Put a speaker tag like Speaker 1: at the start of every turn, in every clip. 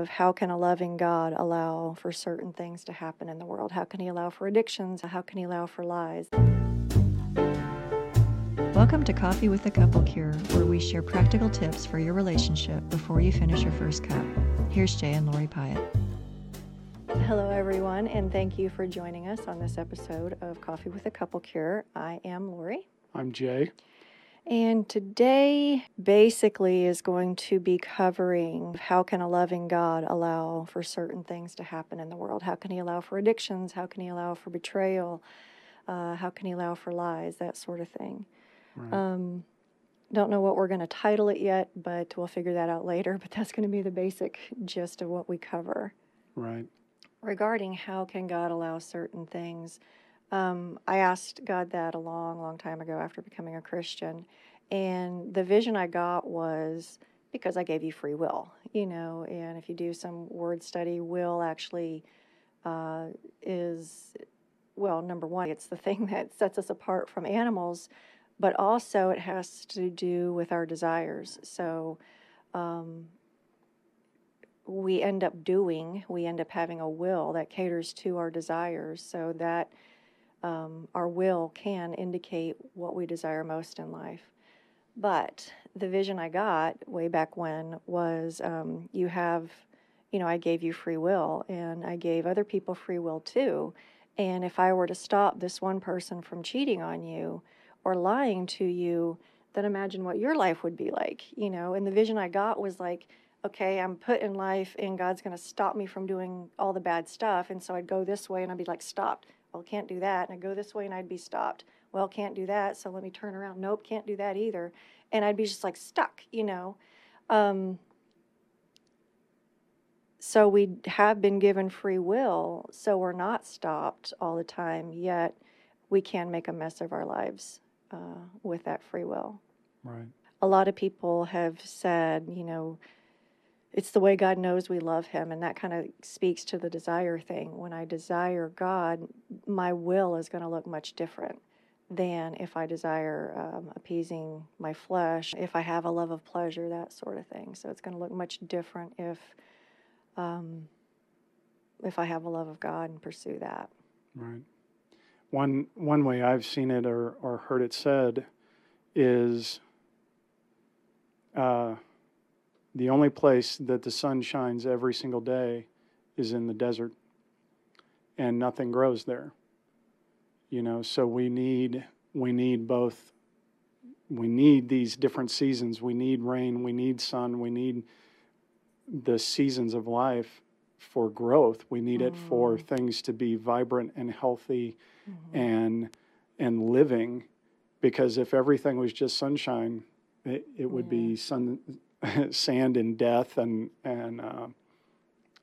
Speaker 1: of how can a loving God allow for certain things to happen in the world? How can He allow for addictions? How can He allow for lies?
Speaker 2: Welcome to Coffee with the Couple Cure, where we share practical tips for your relationship before you finish your first cup. Here's Jay and Lori Pyatt.
Speaker 1: Hello, everyone, and thank you for joining us on this episode of Coffee with a Couple Cure. I am Lori.
Speaker 3: I'm Jay.
Speaker 1: And today basically is going to be covering how can a loving God allow for certain things to happen in the world? How can He allow for addictions? How can He allow for betrayal? Uh, how can He allow for lies? That sort of thing.
Speaker 3: Right.
Speaker 1: Um, don't know what we're going to title it yet, but we'll figure that out later. But that's going to be the basic gist of what we cover
Speaker 3: right.
Speaker 1: regarding how can God allow certain things. Um, I asked God that a long, long time ago after becoming a Christian, and the vision I got was because I gave you free will, you know. And if you do some word study, will actually uh, is well, number one, it's the thing that sets us apart from animals, but also it has to do with our desires. So. Um, we end up doing, we end up having a will that caters to our desires so that um, our will can indicate what we desire most in life. But the vision I got way back when was um, you have, you know, I gave you free will and I gave other people free will too. And if I were to stop this one person from cheating on you or lying to you, then imagine what your life would be like, you know. And the vision I got was like, okay, I'm put in life and God's going to stop me from doing all the bad stuff. And so I'd go this way and I'd be like, stopped. Well, can't do that. And I'd go this way and I'd be stopped. Well, can't do that. So let me turn around. Nope, can't do that either. And I'd be just like stuck, you know. Um, so we have been given free will, so we're not stopped all the time, yet we can make a mess of our lives uh, with that free will.
Speaker 3: Right.
Speaker 1: A lot of people have said, you know, it's the way God knows we love Him, and that kind of speaks to the desire thing. When I desire God, my will is going to look much different than if I desire um, appeasing my flesh, if I have a love of pleasure, that sort of thing. So it's going to look much different if um, if I have a love of God and pursue that.
Speaker 3: Right. One one way I've seen it or, or heard it said is uh, the only place that the sun shines every single day is in the desert, and nothing grows there. You know, so we need we need both. We need these different seasons. We need rain. We need sun. We need the seasons of life for growth. We need it for mm. things to be vibrant and healthy mm-hmm. and and living. Because if everything was just sunshine, it, it would be sun, sand and death and and uh,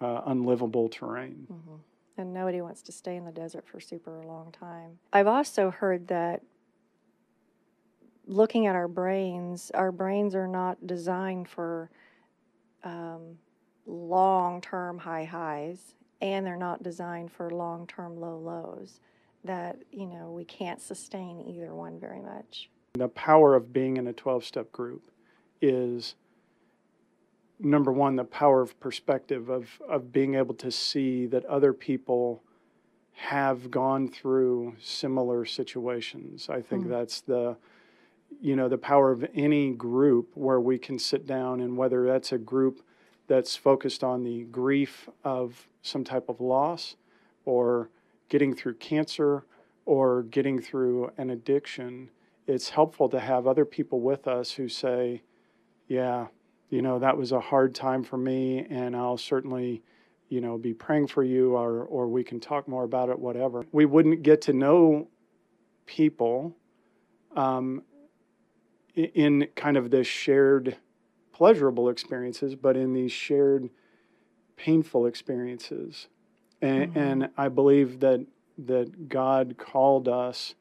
Speaker 3: uh, unlivable terrain.
Speaker 1: And nobody wants to stay in the desert for super long time. I've also heard that looking at our brains, our brains are not designed for um, long term high highs, and they're not designed for long term low lows. That, you know, we can't sustain either one very much.
Speaker 3: The power of being in a 12 step group is number one, the power of perspective, of, of being able to see that other people have gone through similar situations. I think hmm. that's the you know the power of any group where we can sit down and whether that's a group that's focused on the grief of some type of loss or getting through cancer or getting through an addiction it's helpful to have other people with us who say yeah you know that was a hard time for me and i'll certainly you know be praying for you or or we can talk more about it whatever. We wouldn't get to know people um, in kind of this shared pleasurable experiences but in these shared painful experiences. And, and i believe that that god called us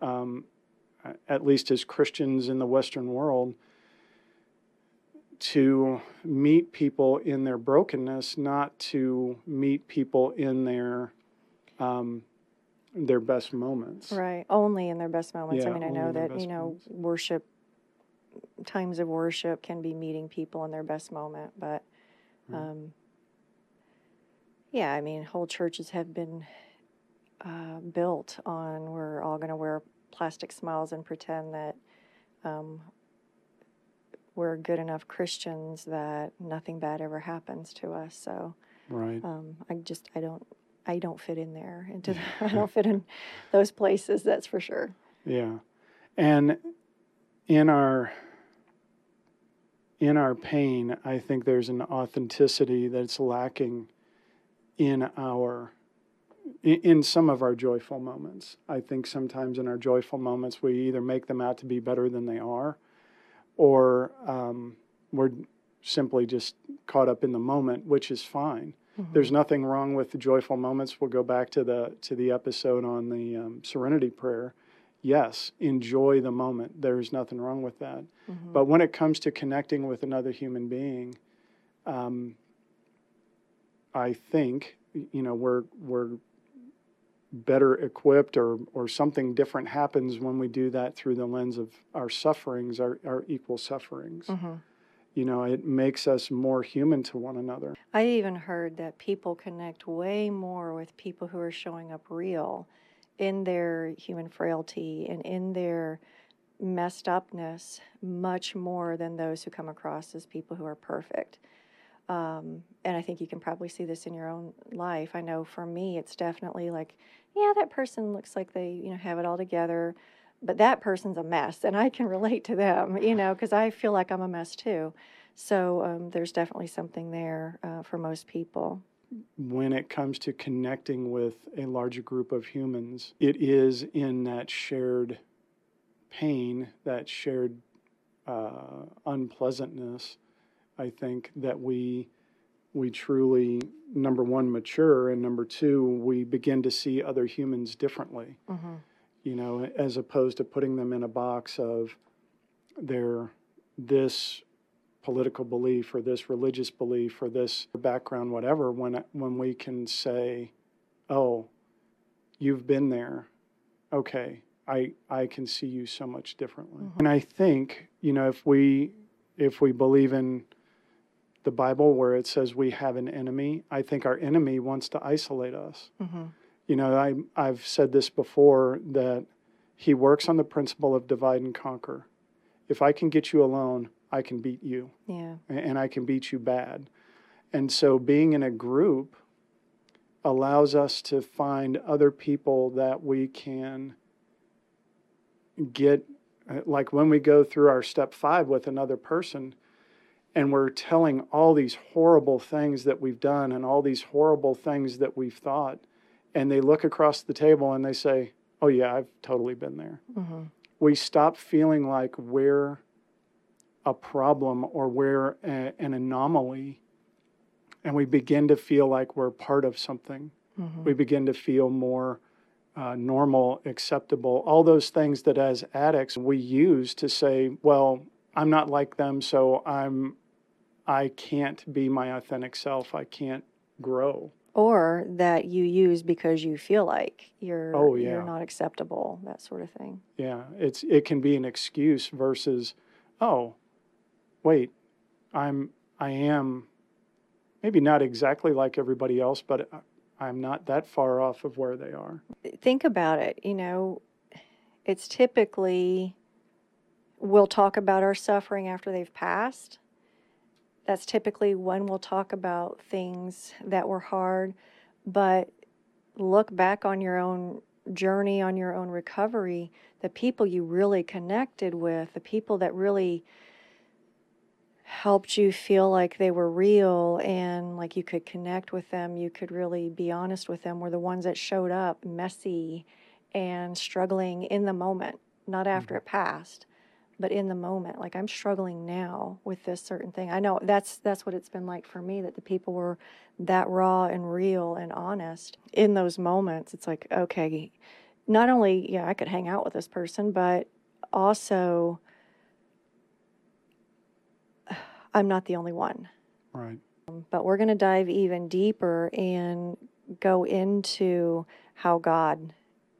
Speaker 3: um, at least as christians in the western world to meet people in their brokenness, not to meet people in their um, their best moments.
Speaker 1: Right. Only in their best moments. I mean, I know that, you know,
Speaker 3: moments.
Speaker 1: worship, times of worship can be meeting people in their best moment, but um, Yeah, I mean, whole churches have been uh, built on we're all going to wear plastic smiles and pretend that um, we're good enough Christians that nothing bad ever happens to us. So
Speaker 3: Right.
Speaker 1: um, I just I don't I don't fit in there into the, I don't fit in those places. That's for sure.
Speaker 3: Yeah. And in our in our pain, I think there's an authenticity that's lacking in our in, in some of our joyful moments. I think sometimes in our joyful moments we either make them out to be better than they are, or um, we're simply just caught up in the moment, which is fine. There's nothing wrong with the joyful moments. We'll go back to the to the episode on the um, Serenity Prayer. Yes, enjoy the moment. There's nothing wrong with that.
Speaker 1: Mhm.
Speaker 3: But when it comes to connecting with another human being, um, I think you know we're we're better equipped, or or something different happens when we do that through the lens of our sufferings, our our equal sufferings.
Speaker 1: Mhm.
Speaker 3: You know, it makes us more human to one another.
Speaker 1: I even heard that people connect way more with people who are showing up real in their human frailty and in their messed upness much more than those who come across as people who are perfect. Um, and I think you can probably see this in your own life. I know for me, it's definitely like, yeah, that person looks like they, you know, have it all together, but that person's a mess, and I can relate to them, you know, because I feel like I'm a mess too. So um, there's definitely something there uh, for most people.
Speaker 3: when it comes to connecting with a larger group of humans, it is in that shared pain, that shared uh, unpleasantness, I think that we we truly number one mature and number two we begin to see other humans differently.
Speaker 1: Hmm
Speaker 3: you know as opposed to putting them in a box of their this political belief or this religious belief or this background whatever when when we can say oh you've been there. Okay. I i can see you so much differently.
Speaker 1: Mhm.
Speaker 3: and i think you know if we if we believe in the bible where it says we have an enemy i think our enemy wants to isolate us
Speaker 1: hmm
Speaker 3: you know, I, I've said this before that he works on the principle of divide and conquer. If I can get you alone, I can beat you,
Speaker 1: Yeah.
Speaker 3: and I can beat you bad. And so being in a group allows us to find other people that we can get, uh, like when we go through our step five with another person, and we're telling all these horrible things that we've done and all these horrible things that we've thought and they look across the table and they say, "Oh yeah, I've totally been there."
Speaker 1: hmm
Speaker 3: We stop feeling like we're a problem or we're a, an anomaly, and we begin to feel like we're part of something.
Speaker 1: hmm
Speaker 3: We begin to feel more uh, normal, acceptable. All those things that, as addicts, we use to say, "Well, I'm not like them, so I'm, I can't be my authentic self. I can't grow."
Speaker 1: Or that you use because you feel like you're
Speaker 3: Oh,
Speaker 1: you're not acceptable, that sort of thing.
Speaker 3: Yeah, it's it can be an excuse versus, oh, wait, I'm I am maybe not exactly like everybody else, but I'm not that far off of where they are.
Speaker 1: Think about it. You know, it's typically we'll talk about our suffering after they've passed. That's typically when we'll talk about things that were hard, but look back on your own journey, on your own recovery, the people you really connected with, the people that really helped you feel like they were real and like you could connect with them, you could really be honest with them, were the ones that showed up messy and struggling in the moment, not after mm-hmm. it passed, but in the moment. Like I'm struggling now with this certain thing. I know that's that's what it's been like for me that the people were that raw and real and honest in those moments. It's like, okay, not only yeah, I could hang out with this person, but also I'm not the only one.
Speaker 3: Right.
Speaker 1: But we're going to dive even deeper and go into how God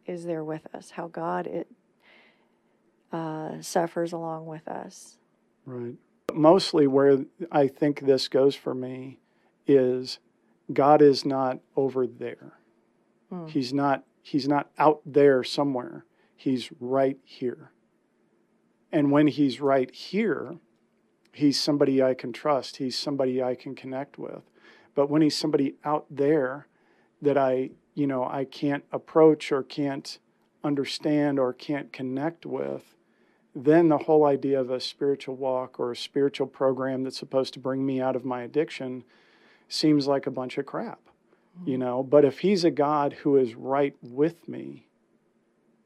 Speaker 1: is there with us, how God it, uh, suffers along with us.
Speaker 3: Right. Mostly where I think this goes for me is God is not over there.
Speaker 1: Mm.
Speaker 3: He's not he's not out there somewhere. He's right here. And when he's right here, he's somebody I can trust. He's somebody I can connect with. But when he's somebody out there that I, you know, I can't approach or can't understand or can't connect with, then the whole idea of a spiritual walk or a spiritual program that's supposed to bring me out of my addiction seems like a bunch of crap, you know. But if he's a God who is right with me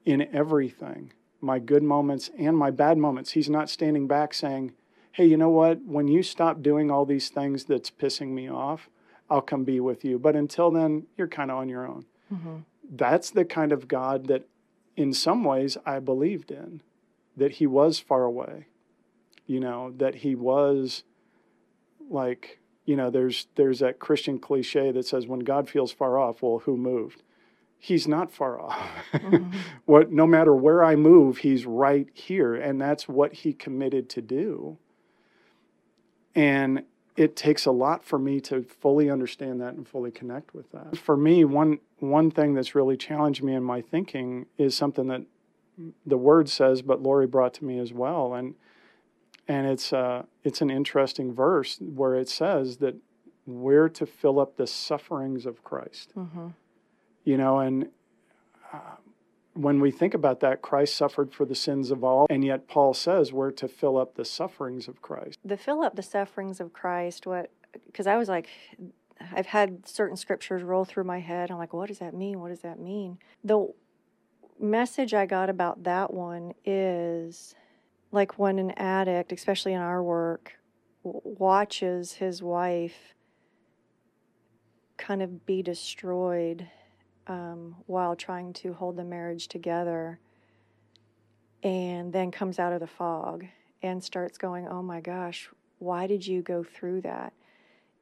Speaker 3: in everything, my good moments and my bad moments, he's not standing back saying, hey, you know what? When you stop doing all these things that's pissing me off, I'll come be with you. But until then, you're kind of on your own.
Speaker 1: Mm-hmm.
Speaker 3: That's the kind of God that, in some ways, I believed in, that he was far away, you know, that he was like, you know, there's there's that Christian cliche that says when God feels far off, well, who moved? He's not far off.
Speaker 1: Mhm.
Speaker 3: what no matter where I move, he's right here, and that's what he committed to do. And it takes a lot for me to fully understand that and fully connect with that. For me, one one thing that's really challenged me in my thinking is something that the word says, but Lori brought to me as well, and and it's uh, it's an interesting verse where it says that we're to fill up the sufferings of Christ
Speaker 1: Mhm.
Speaker 3: you know and uh, when we think about that christ suffered for the sins of all and yet paul says we're to fill up the sufferings of christ
Speaker 1: the fill up the sufferings of Christ. What? Because I was like, I've had certain scriptures roll through my head. I'm like, what does that mean? What does that mean? The message I got about that one is like when an addict, especially in our work, w- watches his wife kind of be destroyed um, while trying to hold the marriage together and then comes out of the fog and starts going, Oh my gosh, why did you go through that?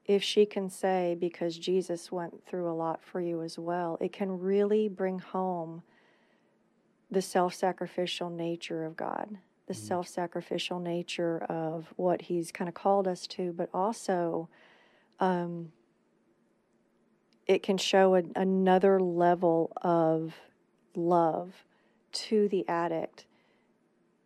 Speaker 1: If she can say, Because Jesus went through a lot for you as well, it can really bring home the self sacrificial nature of God, the
Speaker 3: Mhm.
Speaker 1: self sacrificial nature of what He's kind of called us to, but also um, it can show a, another level of love to the addict.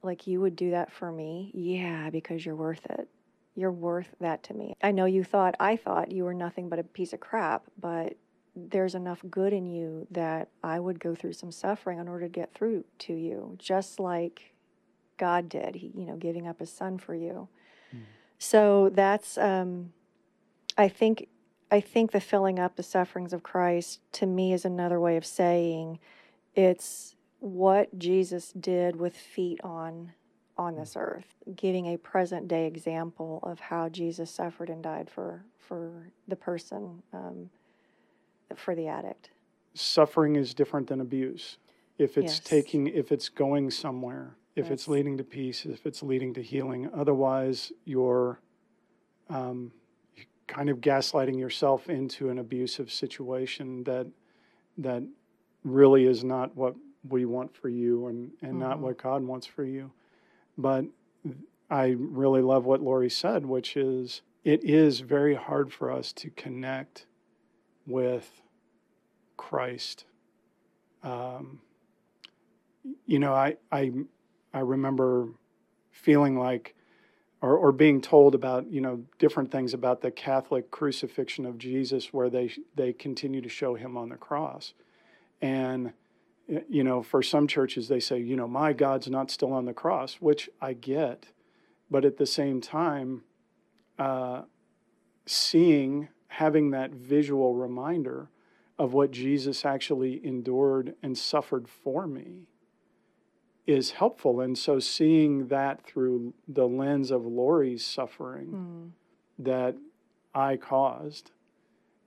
Speaker 1: Like you would do that for me? Yeah because you're worth it. You're worth that to me. I know you thought i thought you were nothing but a piece of crap but there's enough good in you that i would go through some suffering in order to get through to you just like god did he you know giving up his son for you
Speaker 3: Mm.
Speaker 1: so that's um i think i think the filling up the sufferings of christ to me is another way of saying it's what Jesus did with feet on on this earth, giving a present day example of how Jesus suffered and died for for the person, um, for the addict.
Speaker 3: suffering is different than abuse if it's
Speaker 1: Yes.
Speaker 3: taking if it's going somewhere if it's leading to peace if it's leading to healing otherwise you're um, kind of gaslighting yourself into an abusive situation that that really is not what we want for you and and not
Speaker 1: Mhm.
Speaker 3: what God wants for you but I really love what Lori said which is it is very hard for us to connect with Christ. Um, you know I I I remember feeling like or, or being told about you know different things about the Catholic crucifixion of Jesus, where they they continue to show him on the cross, and you know for some churches they say you know my God's not still on the cross, which I get, but at the same time, uh, seeing having that visual reminder of what Jesus actually endured and suffered for me is helpful. And so seeing that through the lens of Lori's suffering
Speaker 1: Mm.
Speaker 3: that I caused,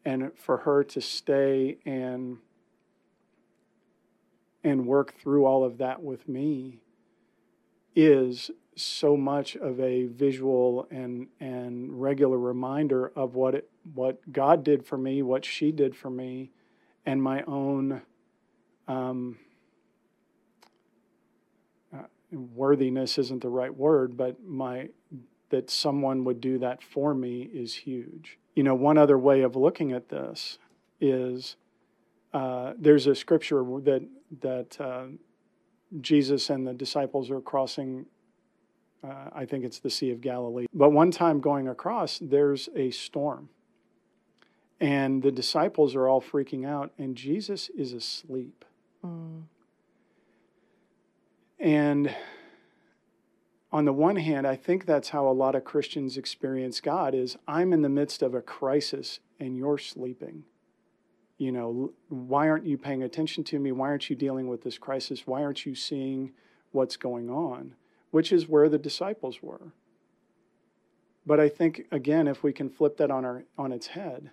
Speaker 3: and for her to stay and and work through all of that with me is so much of a visual and and regular reminder of what it what God did for me, what she did for me, and my own um, uh, worthiness isn't the right word, but my that someone would do that for me is huge. You know, one other way of looking at this is uh, there's a scripture that that uh, Jesus and the disciples are crossing. Uh, I think it's the Sea of Galilee. But one time going across, there's a storm, and the disciples are all freaking out, and Jesus is asleep.
Speaker 1: Mm.
Speaker 3: And on the one hand, I think that's how a lot of Christians experience God is I'm in the midst of a crisis and you're sleeping. You know, why aren't you paying attention to me? Why aren't you dealing with this crisis? Why aren't you seeing what's going on? Which is where the disciples were. But I think again, if we can flip that on our on its head,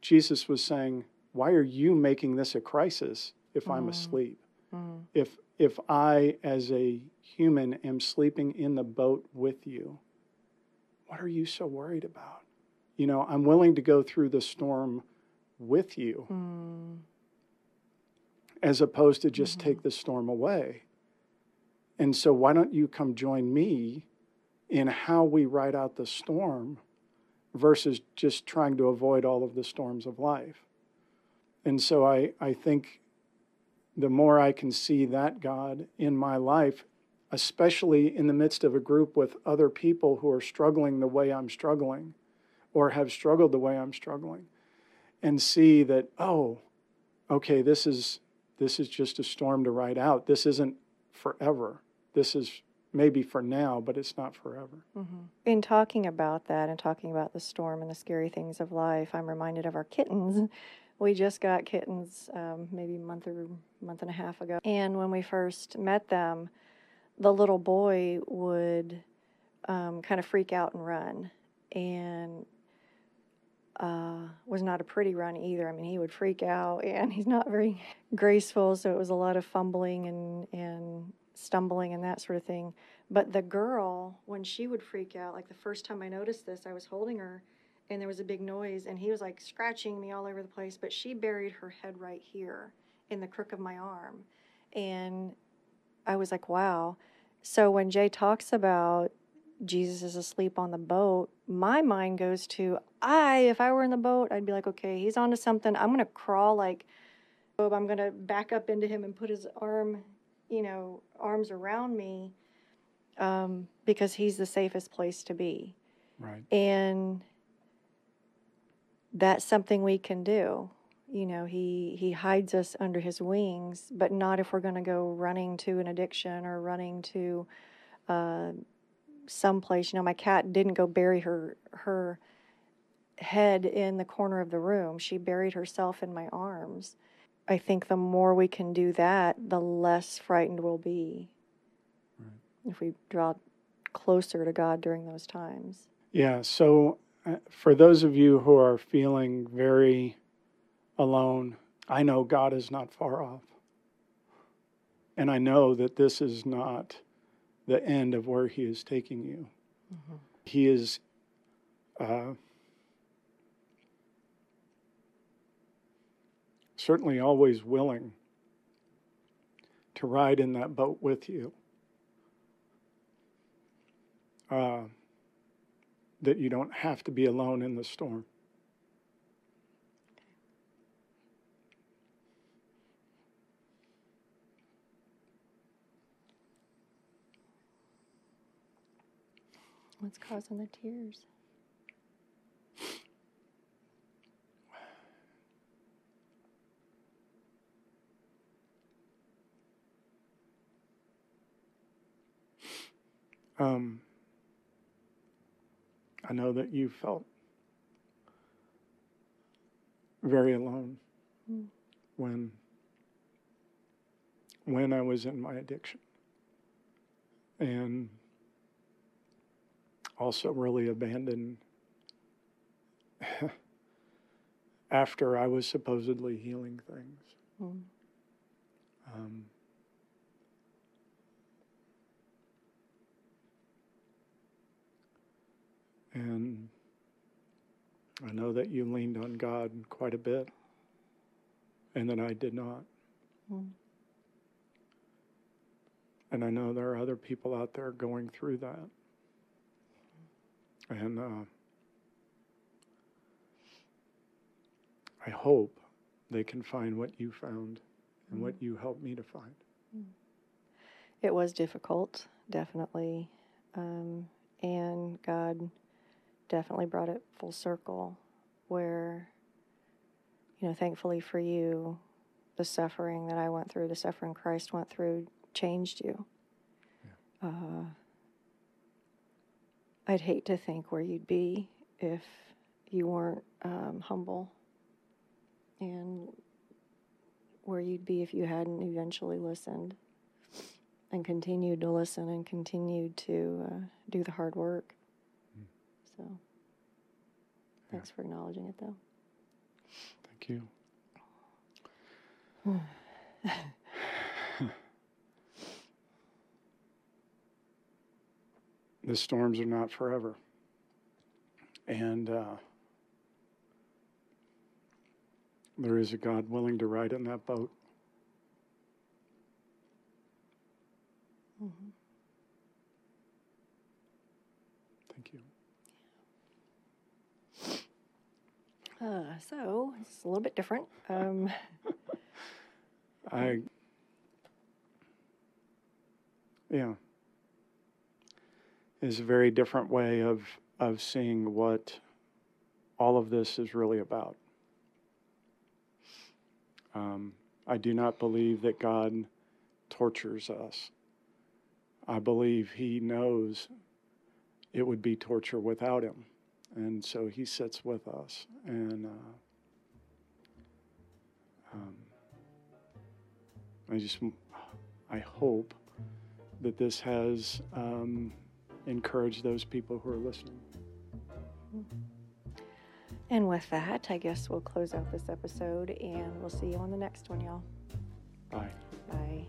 Speaker 3: Jesus was saying, "Why are you making this a crisis if I'm
Speaker 1: Mm.
Speaker 3: asleep?
Speaker 1: Mm.
Speaker 3: If if I as a human am sleeping in the boat with you, what are you so worried about? You know, I'm willing to go through the storm with you
Speaker 1: Mm.
Speaker 3: as opposed to just
Speaker 1: Mhm.
Speaker 3: take the storm away. And so, why don't you come join me in how we ride out the storm versus just trying to avoid all of the storms of life? And so, I, I think the more I can see that God in my life, especially in the midst of a group with other people who are struggling the way I'm struggling or have struggled the way I'm struggling, and see that, oh, okay, this is this is just a storm to ride out. This isn't forever. This is maybe for now, but it's not forever.
Speaker 1: hmm In talking about that and talking about the storm and the scary things of life, I'm reminded of our kittens. We just got kittens um, maybe a month or month and a half ago, and when we first met them, the little boy would um, kind of freak out and run, and uh, was not a pretty run either. I mean, he would freak out, and he's not very graceful, so it was a lot of fumbling and and stumbling and that sort of thing. But the girl, when she would freak out, like the first time I noticed this, I was holding her and there was a big noise and he was like scratching me all over the place, but she buried her head right here in the crook of my arm. And I was like, wow. So when Jay talks about Jesus is asleep on the boat, my mind goes to I, if I were in the boat, I'd be like, okay, he's onto something. I'm going to crawl like, I'm going to back up into him and put his arm, you know, arms around me um, because he's the safest place to be.
Speaker 3: Right.
Speaker 1: And that's something we can do. You know, he, he hides us under his wings, but not if we're going to go running to an addiction or running to uh, someplace. You know, my cat didn't go bury her her head in the corner of the room. She buried herself in my arms. I think the more we can do that, the less frightened we'll be.
Speaker 3: Right.
Speaker 1: If we draw closer to God during those times.
Speaker 3: Yeah. So, uh, for those of you who are feeling very alone, I know God is not far off. And I know that this is not the end of where He is taking you.
Speaker 1: Mhm.
Speaker 3: He is. Uh, certainly always willing to ride in that boat with you. Uh, that you don't have to be alone in the storm.
Speaker 1: What's causing the tears?
Speaker 3: Um, I know that you felt very alone
Speaker 1: Mm.
Speaker 3: when when I was in my addiction, and also really abandoned after I was supposedly healing things.
Speaker 1: Mm.
Speaker 3: Um, and I know that you leaned on God quite a bit, and that I did not.
Speaker 1: Mm.
Speaker 3: And I know there are other people out there going through that. And uh, I hope they can find what you found and what you helped me to find.
Speaker 1: It was difficult, definitely. Um, and God definitely brought it full circle where, you know, thankfully for you, the suffering that I went through, the suffering Christ went through, changed you. Uh, I'd hate to think where you'd be if you weren't um, humble and where you'd be if you hadn't eventually listened and continued to listen and continued to uh, do the hard work. So, thanks for acknowledging it, though.
Speaker 3: Thank you. the storms are not forever. And uh, there is a God willing to ride in that boat.
Speaker 1: Uh, so, it's a little bit different. Um,
Speaker 3: I, yeah, is a very different way of of seeing what all of this is really about. Um, I do not believe that God tortures us. I believe He knows it would be torture without Him, and so He sits with us and. Uh, um, I just, I hope that this has um, encouraged those people who are listening.
Speaker 1: and with that, I guess we'll close out this episode and we'll see you on the next one, y'all. Bye.
Speaker 3: Bye.